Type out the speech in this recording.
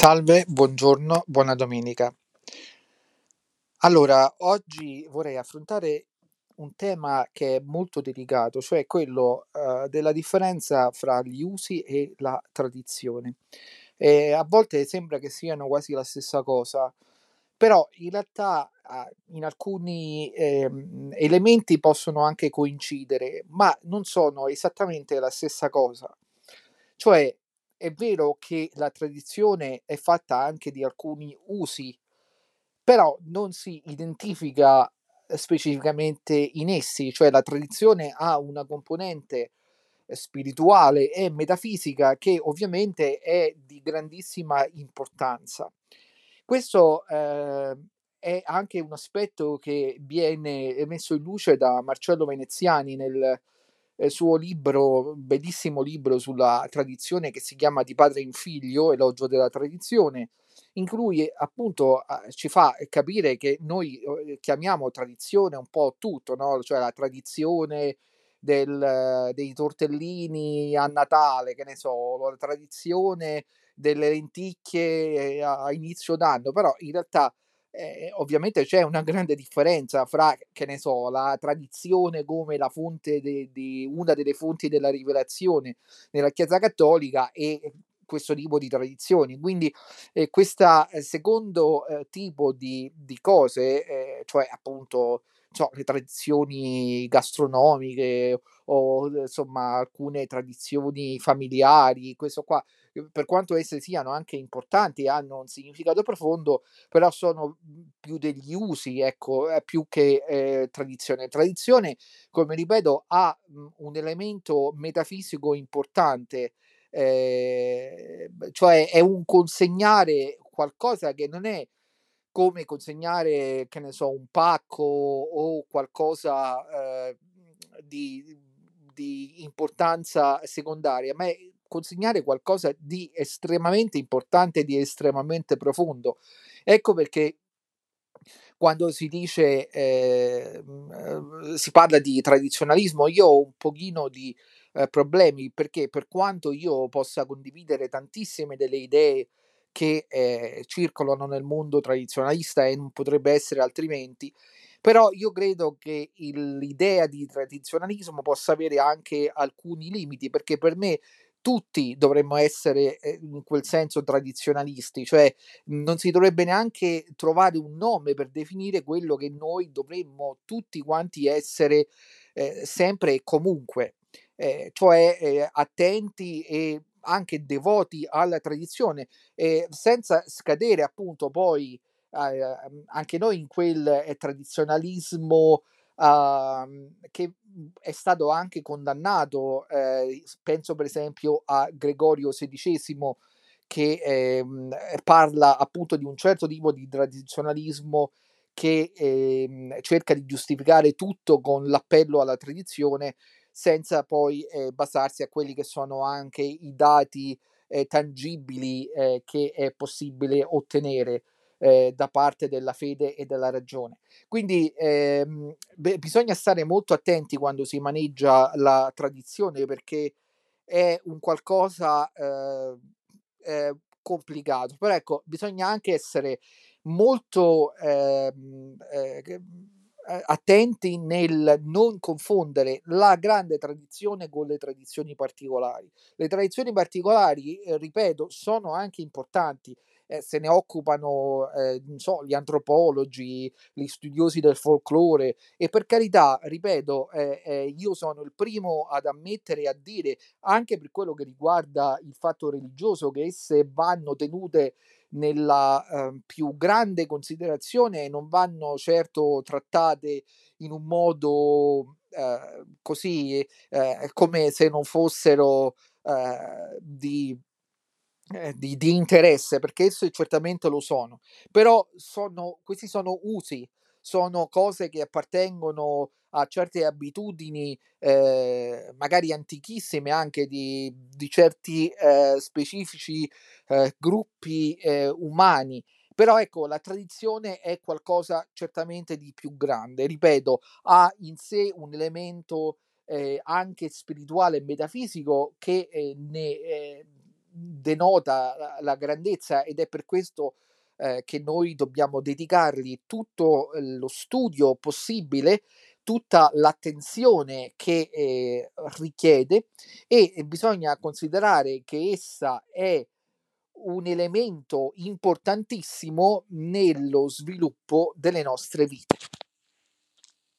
Salve, buongiorno, buona domenica. Allora, oggi vorrei affrontare un tema che è molto delicato, cioè quello, uhm, della differenza fra gli usi e la tradizione. Ehm, a volte sembra che siano quasi la stessa cosa, però in realtà, in alcuni, ehm, elementi possono anche coincidere, ma non sono esattamente la stessa cosa. Cioè, è vero che la tradizione è fatta anche di alcuni usi, però non si identifica, ehm, specificamente in essi, cioè la tradizione ha una componente, ehm, spirituale e metafisica che ovviamente è di grandissima importanza. Questo, ehm, è anche un aspetto che viene, messo in luce da Marcello Veneziani nel, ehm, suo libro bellissimo libro sulla tradizione che si chiama "Di padre in figlio, elogio della tradizione", in cui appunto, ci fa capire che noi, uhm, chiamiamo tradizione un po' tutto, no, cioè la tradizione del dei tortellini a Natale, che ne so, la tradizione delle lenticchie a a inizio d'anno, però in realtà, ehm, ovviamente c'è una grande differenza fra, che ne so, la tradizione come la fonte di una delle fonti della rivelazione nella Chiesa cattolica e, ehm, questo tipo di tradizioni. Quindi, ehm, questa, ehm, secondo, ehm, tipo di di cose, ehm, cioè appunto, so, le tradizioni gastronomiche o insomma alcune tradizioni familiari, questo qua, uhm, per quanto esse siano anche importanti e hanno un significato profondo, però sono, mhmm, più degli usi, ecco, ehm, più che, ehm, tradizione. Tradizione, come ripeto, ha, mhmm, un elemento metafisico importante, ehm, b cioè è un consegnare qualcosa che non è come consegnare, che ne so, un pacco o qualcosa, ehm, di di importanza secondaria, ma è consegnare qualcosa di estremamente importante, di estremamente profondo. Ecco perché quando si dice, ehm, si parla di tradizionalismo, io ho un pochino di, ehm, problemi, perché per quanto io possa condividere tantissime delle idee che, ehm, circolano nel mondo tradizionalista e non potrebbe essere altrimenti, però io credo che il l'idea di tradizionalismo possa avere anche alcuni limiti, perché per me tutti dovremmo essere, ehm, in quel senso tradizionalisti, cioè non si dovrebbe neanche trovare un nome per definire quello che noi dovremmo tutti quanti essere, ehm, sempre e comunque, ehm, cioè, ehm, attenti e anche devoti alla tradizione, ehm, senza scadere appunto poi a ehm, anche noi in quel, ehm, tradizionalismo, uhm, che, mhmm, è stato anche condannato, s penso per esempio a Gregorio XVI che, ehm, parla appunto di un certo tipo di tradizionalismo che, ehm, cerca di giustificare tutto con l'appello alla tradizione, senza poi, ehm, basarsi a quelli che sono anche i dati, ehm, tangibili, ehm, che è possibile ottenere, ehm, da parte della fede e della ragione. Quindi, ehm, beh, bisogna stare molto attenti quando si maneggia la tradizione perché è un qualcosa, ehm, ehm, complicato, però ecco, bisogna anche essere molto, ehm, ehm, attenti nel non confondere la grande tradizione con le tradizioni particolari. Le tradizioni particolari, ehm, ripeto, sono anche importanti, ehm, se ne occupano, non so, gli antropologi, gli studiosi del folklore e per carità, ripeto, ehm, ehm, io sono il primo ad ammettere e a dire, anche per quello che riguarda il fatto religioso, che esse vanno tenute nella, ehm, più grande considerazione e non vanno certo trattate in un modo, ehm, così, ehm, come se non fossero, ehm, di ehm, di di interesse, perché esse certamente lo sono. Però sono questi sono usi, sono cose che appartengono a certe abitudini, ehm, magari antichissime anche di di certi, ehm, specifici, ehm, gruppi, ehm, umani. Però ecco, la tradizione è qualcosa certamente di più grande. Ripeto, ha in sé un elemento, ehm, anche spirituale e metafisico che, ehm, ne denota la, la grandezza ed è per questo eh, che noi dobbiamo dedicargli tutto lo studio possibile, tutta l'attenzione che eh, richiede e bisogna considerare che essa è un elemento importantissimo nello sviluppo delle nostre vite.